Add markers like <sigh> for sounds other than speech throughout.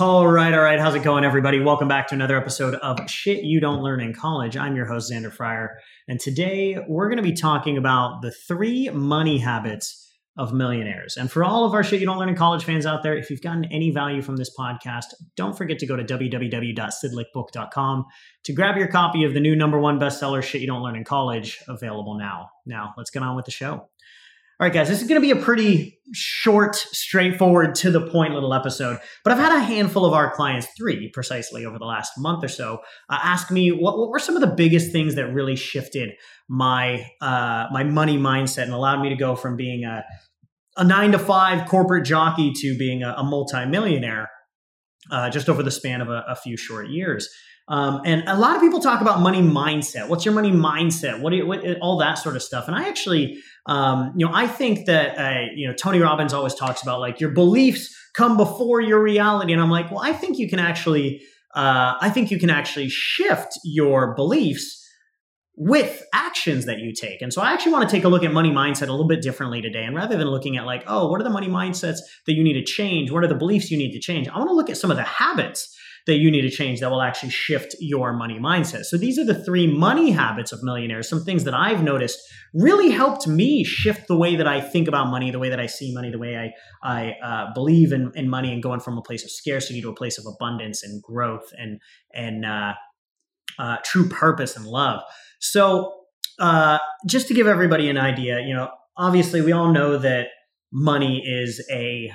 All right, all right. How's it going, everybody? Welcome back to another episode of Shit You Don't Learn in College. I'm your host, Xander Fryer. And today we're going to be talking about the three money habits of millionaires. And for all of our Shit You Don't Learn in College fans out there, if you've gotten any value from this podcast, don't forget to go to www.sydlicbook.com to grab your copy of the new number one bestseller, Shit You Don't Learn in College, available now. Now, let's get on with the show. All right, guys, this is going to be a pretty short, straightforward, to the point little episode. But I've had a handful of our clients, three precisely, over the last month or so, uh, ask me what, what, were some of the biggest things that really shifted my uh, my money mindset and allowed me to go from being a a nine to five corporate jockey to being a, a multimillionaire uh, just over the span of a, a few short years. Um, and a lot of people talk about money mindset. What's your money mindset? What do you, what, all that sort of stuff. And I actually, um, you know, I think that, uh, you know, Tony Robbins always talks about like your beliefs come before your reality. And I'm like, well, I think you can actually, uh, I think you can actually shift your beliefs with actions that you take. And so I actually want to take a look at money mindset a little bit differently today. And rather than looking at like, oh, what are the money mindsets that you need to change? What are the beliefs you need to change? I want to look at some of the habits that you need to change that will actually shift your money mindset. So these are the three money habits of millionaires, some things that I've noticed really helped me shift the way that I think about money, the way that I see money, the way I, I uh, believe in, in money and going from a place of scarcity to a place of abundance and growth and, and uh, uh, true purpose and love. So uh, just to give everybody an idea, you know, obviously we all know that money is a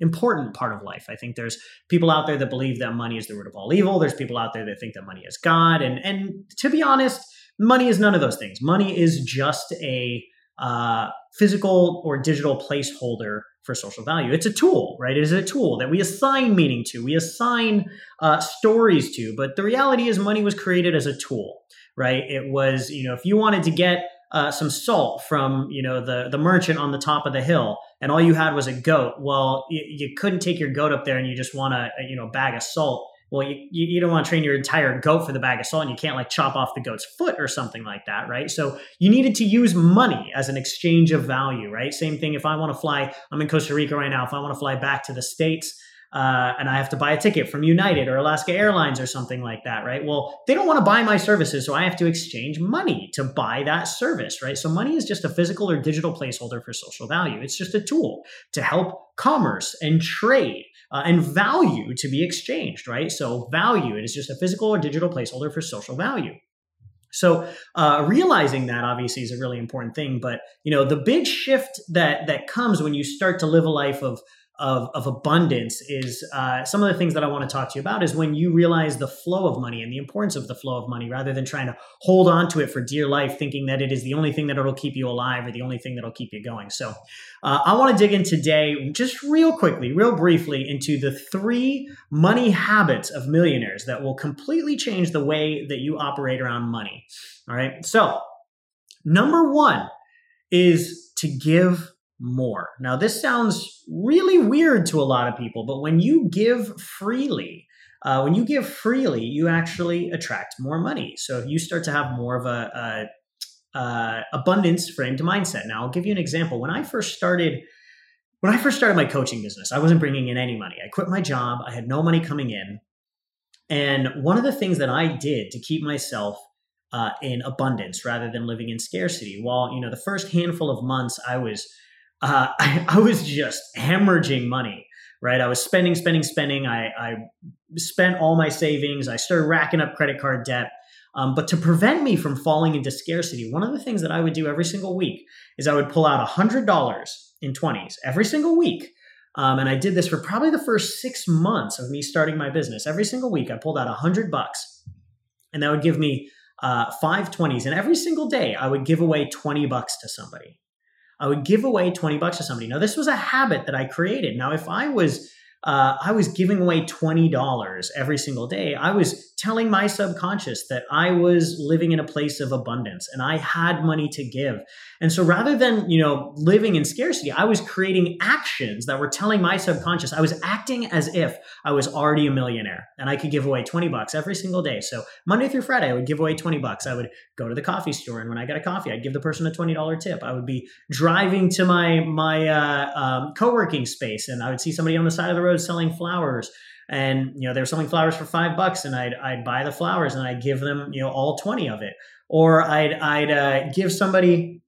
important part of life. I think there's people out there that believe that money is the root of all evil. There's people out there that think that money is God. And and to be honest, money is none of those things. Money is just a uh, physical or digital placeholder for social value. It's a tool, right? It is a tool that we assign meaning to, we assign uh, stories to. But the reality is, money was created as a tool, right? It was, you know, if you wanted to get uh, some salt from you know the the merchant on the top of the hill, and all you had was a goat. Well, you, you couldn't take your goat up there, and you just want a, you know bag of salt. Well, you, you don't want to train your entire goat for the bag of salt, and you can't like chop off the goat's foot or something like that, right? So you needed to use money as an exchange of value, right? Same thing. If I want to fly, I'm in Costa Rica right now. If I want to fly back to the states uh, and I have to buy a ticket from United or Alaska Airlines or something like that, right? Well, they don't want to buy my services, so I have to exchange money to buy that service, right? So money is just a physical or digital placeholder for social value. It's just a tool to help commerce and trade uh, and value to be exchanged, right? So value, it is just a physical or digital placeholder for social value. So uh, realizing that obviously is a really important thing, but you know the big shift that that comes when you start to live a life of of, of abundance is uh, some of the things that I want to talk to you about is when you realize the flow of money and the importance of the flow of money rather than trying to hold on to it for dear life, thinking that it is the only thing that will keep you alive or the only thing that'll keep you going. So uh, I want to dig in today, just real quickly, real briefly, into the three money habits of millionaires that will completely change the way that you operate around money. All right. So, number one is to give more. Now, this sounds really weird to a lot of people, but when you give freely, uh, when you give freely, you actually attract more money. So if you start to have more of a, a, abundance framed mindset. Now, I'll give you an example. When I first started, when I first started my coaching business, I wasn't bringing in any money. I quit my job. I had no money coming in. And one of the things that I did to keep myself uh, in abundance rather than living in scarcity, while you know the first handful of months I was uh, <laughs> I, I, was just hemorrhaging money, right? I was spending, spending, spending. I, I spent all my savings. I started racking up credit card debt. Um, but to prevent me from falling into scarcity, one of the things that I would do every single week is I would pull out $100 in 20s every single week. Um, and I did this for probably the first six months of me starting my business. Every single week, I pulled out 100 bucks, and that would give me uh, five 20s. And every single day, I would give away 20 bucks to somebody. I would give away 20 bucks to somebody. Now, this was a habit that I created. Now, if I was uh, I was giving away $20 every single day. I was telling my subconscious that I was living in a place of abundance and I had money to give. And so rather than, you know, living in scarcity, I was creating actions that were telling my subconscious I was acting as if I was already a millionaire and I could give away 20 bucks every single day. So Monday through Friday, I would give away 20 bucks. I would go to the coffee store and when I got a coffee, I'd give the person a $20 tip. I would be driving to my, my uh, um, co-working space and I would see somebody on the side of the road selling flowers and you know they were selling flowers for five bucks and I'd, I'd buy the flowers and I'd give them you know all 20 of it or I'd, I'd uh, give somebody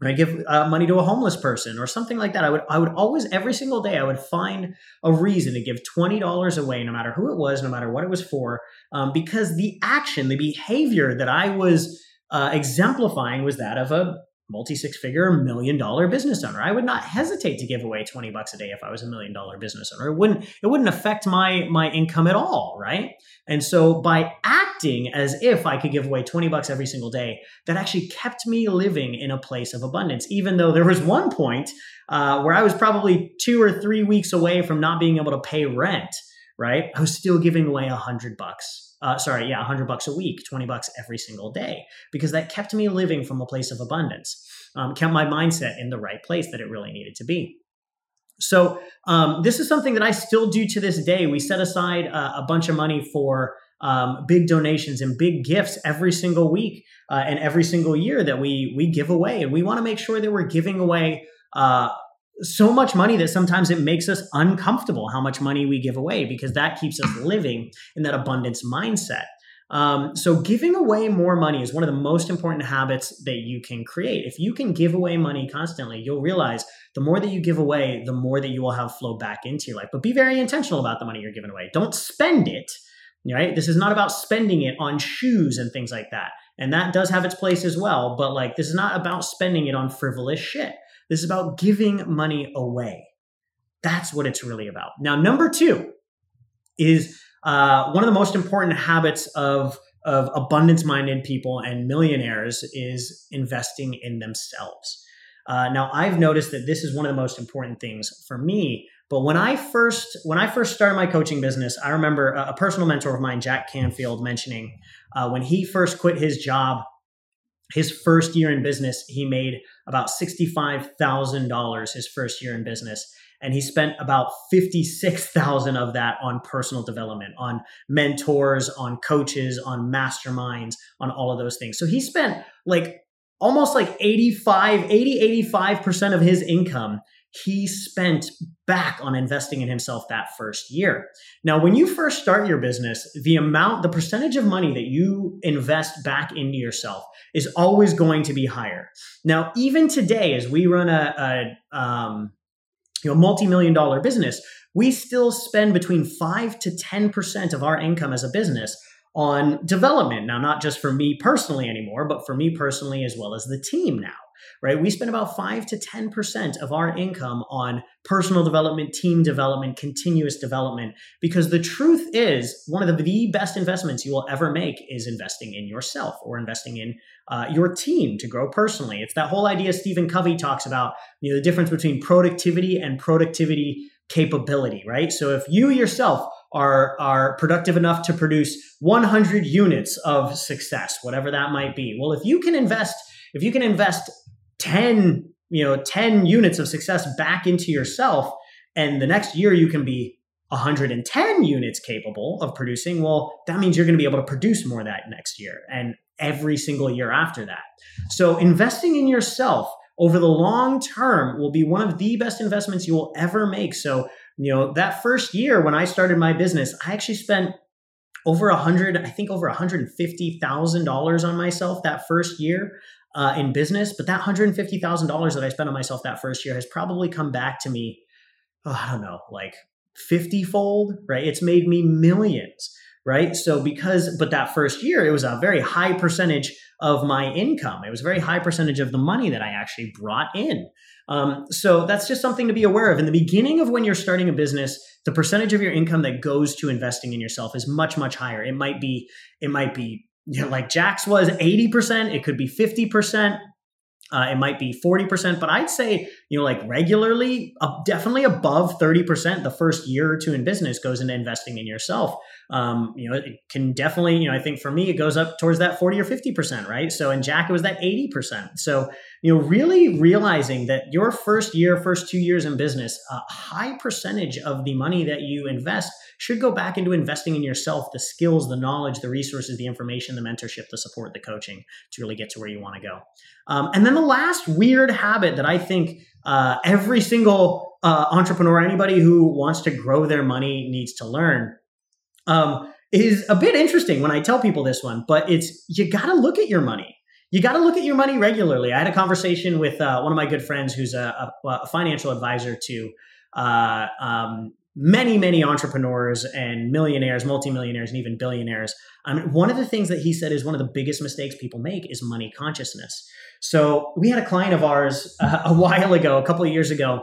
I give uh, money to a homeless person or something like that. I would I would always every single day I would find a reason to give twenty dollars away, no matter who it was, no matter what it was for, um, because the action, the behavior that I was uh, exemplifying was that of a multi six figure million dollar business owner. I would not hesitate to give away 20 bucks a day if I was a million dollar business owner. It wouldn't it wouldn't affect my my income at all, right? And so by acting as if I could give away 20 bucks every single day, that actually kept me living in a place of abundance even though there was one point uh, where I was probably 2 or 3 weeks away from not being able to pay rent, right? I was still giving away a 100 bucks uh, sorry, yeah, 100 bucks a week, 20 bucks every single day, because that kept me living from a place of abundance, um, kept my mindset in the right place that it really needed to be. So, um, this is something that I still do to this day. We set aside uh, a bunch of money for um, big donations and big gifts every single week uh, and every single year that we we give away, and we want to make sure that we're giving away uh, so much money that sometimes it makes us uncomfortable how much money we give away because that keeps us living in that abundance mindset. Um, so, giving away more money is one of the most important habits that you can create. If you can give away money constantly, you'll realize the more that you give away, the more that you will have flow back into your life. But be very intentional about the money you're giving away. Don't spend it, right? This is not about spending it on shoes and things like that. And that does have its place as well. But, like, this is not about spending it on frivolous shit. This is about giving money away. That's what it's really about. Now, number two is uh, one of the most important habits of, of abundance minded people and millionaires is investing in themselves. Uh, now, I've noticed that this is one of the most important things for me. But when I first when I first started my coaching business, I remember a, a personal mentor of mine, Jack Canfield, mentioning uh, when he first quit his job his first year in business, he made about $65,000 his first year in business. And he spent about 56,000 of that on personal development, on mentors, on coaches, on masterminds, on all of those things. So he spent like almost like 85, 80, 85% of his income he spent back on investing in himself that first year. Now, when you first start your business, the amount, the percentage of money that you invest back into yourself is always going to be higher. Now, even today, as we run a, a um, you know, multi-million dollar business, we still spend between five to 10% of our income as a business on development. Now, not just for me personally anymore, but for me personally as well as the team now right? We spend about 5 to 10% of our income on personal development, team development, continuous development, because the truth is one of the, best investments you will ever make is investing in yourself or investing in uh, your team to grow personally. It's that whole idea Stephen Covey talks about, you know, the difference between productivity and productivity capability, right? So if you yourself are are productive enough to produce 100 units of success, whatever that might be. Well, if you can invest if you can invest 10 you know 10 units of success back into yourself and the next year you can be 110 units capable of producing well that means you're going to be able to produce more that next year and every single year after that. So investing in yourself over the long term will be one of the best investments you will ever make. So you know that first year when i started my business i actually spent over a hundred i think over $150000 on myself that first year uh, in business, but that $150,000 that I spent on myself that first year has probably come back to me, oh, I don't know, like 50 fold, right? It's made me millions, right? So because, but that first year, it was a very high percentage of my income. It was a very high percentage of the money that I actually brought in. Um, so that's just something to be aware of. In the beginning of when you're starting a business, the percentage of your income that goes to investing in yourself is much, much higher. It might be, it might be, you know, like Jack's was 80%, it could be 50%. Uh, it might be 40%, but I'd say, you know, like regularly, definitely above 30% the first year or two in business goes into investing in yourself. Um, you know, it can definitely, you know, I think for me, it goes up towards that 40 or 50%, right? So in Jack, it was that 80%. So, you know, really realizing that your first year, first two years in business, a high percentage of the money that you invest should go back into investing in yourself, the skills, the knowledge, the resources, the information, the mentorship, the support, the coaching to really get to where you want to go. Um, and then the last weird habit that I think uh, every single uh, entrepreneur, anybody who wants to grow their money, needs to learn um, is a bit interesting when I tell people this one, but it's you got to look at your money. You got to look at your money regularly. I had a conversation with uh, one of my good friends who's a, a, a financial advisor to uh, um, many, many entrepreneurs and millionaires, multimillionaires, and even billionaires. Um, one of the things that he said is one of the biggest mistakes people make is money consciousness. So we had a client of ours uh, <laughs> a while ago, a couple of years ago,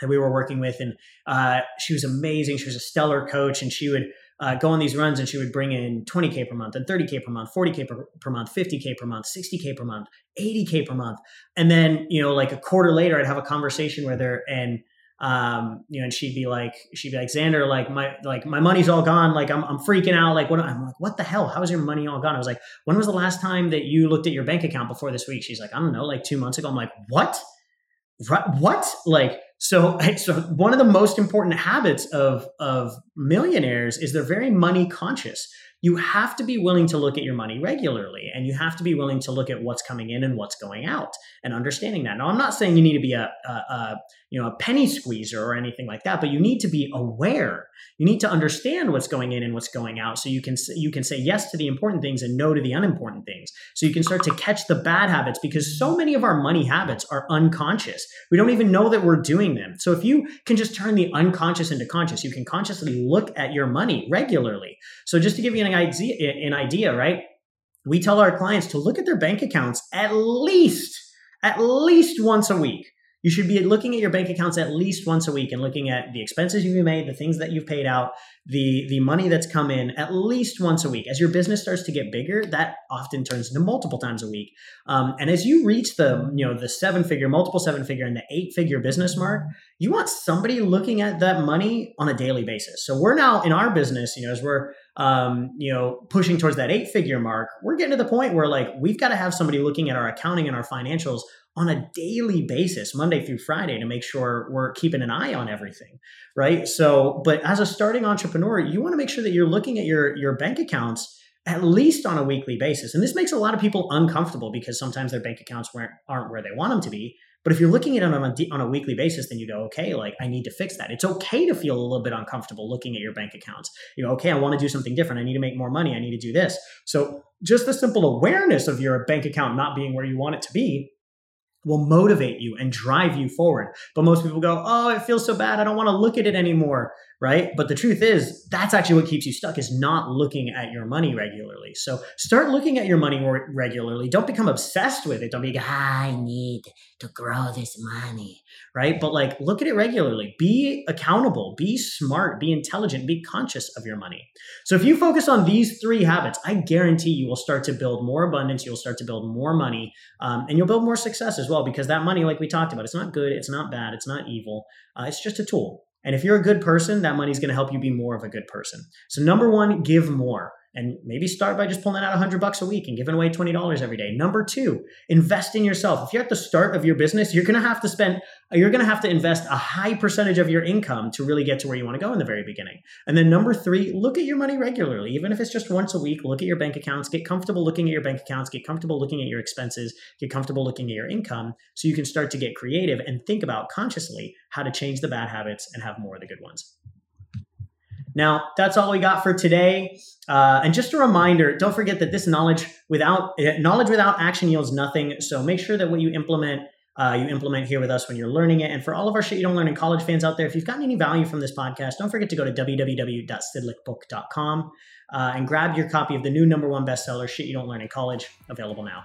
that we were working with, and uh, she was amazing. She was a stellar coach, and she would uh, go on these runs and she would bring in 20k per month and 30k per month 40k per, per month 50k per month 60k per month 80k per month and then you know like a quarter later i'd have a conversation with her and um, you know, and she'd be like, she'd be like, Xander, like my, like my money's all gone. Like I'm, I'm freaking out. Like what? I'm like, what the hell? How is your money all gone? I was like, when was the last time that you looked at your bank account before this week? She's like, I don't know, like two months ago. I'm like, what? What? Like, so, <laughs> so one of the most important habits of of millionaires is they're very money conscious you have to be willing to look at your money regularly and you have to be willing to look at what's coming in and what's going out and understanding that. Now, I'm not saying you need to be a, a, a, you know a penny squeezer or anything like that, but you need to be aware. You need to understand what's going in and what's going out, so you can you can say yes to the important things and no to the unimportant things. So you can start to catch the bad habits because so many of our money habits are unconscious. We don't even know that we're doing them. So if you can just turn the unconscious into conscious, you can consciously look at your money regularly. So just to give you an idea, an idea, right? We tell our clients to look at their bank accounts at least, at least once a week you should be looking at your bank accounts at least once a week and looking at the expenses you've made, the things that you've paid out, the the money that's come in at least once a week. As your business starts to get bigger, that often turns into multiple times a week. Um, and as you reach the you know the seven figure, multiple seven figure, and the eight figure business mark, you want somebody looking at that money on a daily basis. So we're now in our business, you know, as we're um, you know, pushing towards that eight figure mark, we're getting to the point where like we've got to have somebody looking at our accounting and our financials on a daily basis, Monday through Friday, to make sure we're keeping an eye on everything, right? So, but as a starting entrepreneur, you want to make sure that you're looking at your your bank accounts at least on a weekly basis. And this makes a lot of people uncomfortable because sometimes their bank accounts aren't where they want them to be. But if you're looking at it on a, on a weekly basis, then you go, okay, like I need to fix that. It's okay to feel a little bit uncomfortable looking at your bank accounts. You go, okay, I want to do something different. I need to make more money. I need to do this. So just the simple awareness of your bank account not being where you want it to be will motivate you and drive you forward. But most people go, "Oh, it feels so bad. I don't want to look at it anymore." Right? But the truth is, that's actually what keeps you stuck is not looking at your money regularly. So start looking at your money more regularly. Don't become obsessed with it. Don't be like, "I need to grow this money." Right? But like look at it regularly. Be accountable, be smart, be intelligent, be conscious of your money. So if you focus on these three habits, I guarantee you will start to build more abundance, you'll start to build more money, um, and you'll build more success as well well because that money, like we talked about, it's not good, it's not bad, it's not evil. Uh, it's just a tool. And if you're a good person, that money is going to help you be more of a good person. So, number one, give more and maybe start by just pulling out 100 bucks a week and giving away $20 every day. Number 2, invest in yourself. If you're at the start of your business, you're going to have to spend you're going to have to invest a high percentage of your income to really get to where you want to go in the very beginning. And then number 3, look at your money regularly. Even if it's just once a week, look at your bank accounts, get comfortable looking at your bank accounts, get comfortable looking at your expenses, get comfortable looking at your income so you can start to get creative and think about consciously how to change the bad habits and have more of the good ones. Now, that's all we got for today. Uh, and just a reminder, don't forget that this knowledge without knowledge without action yields nothing. So make sure that what you implement uh, you implement here with us when you're learning it. And for all of our shit you don't learn in college fans out there, if you've gotten any value from this podcast, don't forget to go to www.sydlicbook.com uh, and grab your copy of the new number one bestseller, Shit You Don't Learn in College, available now.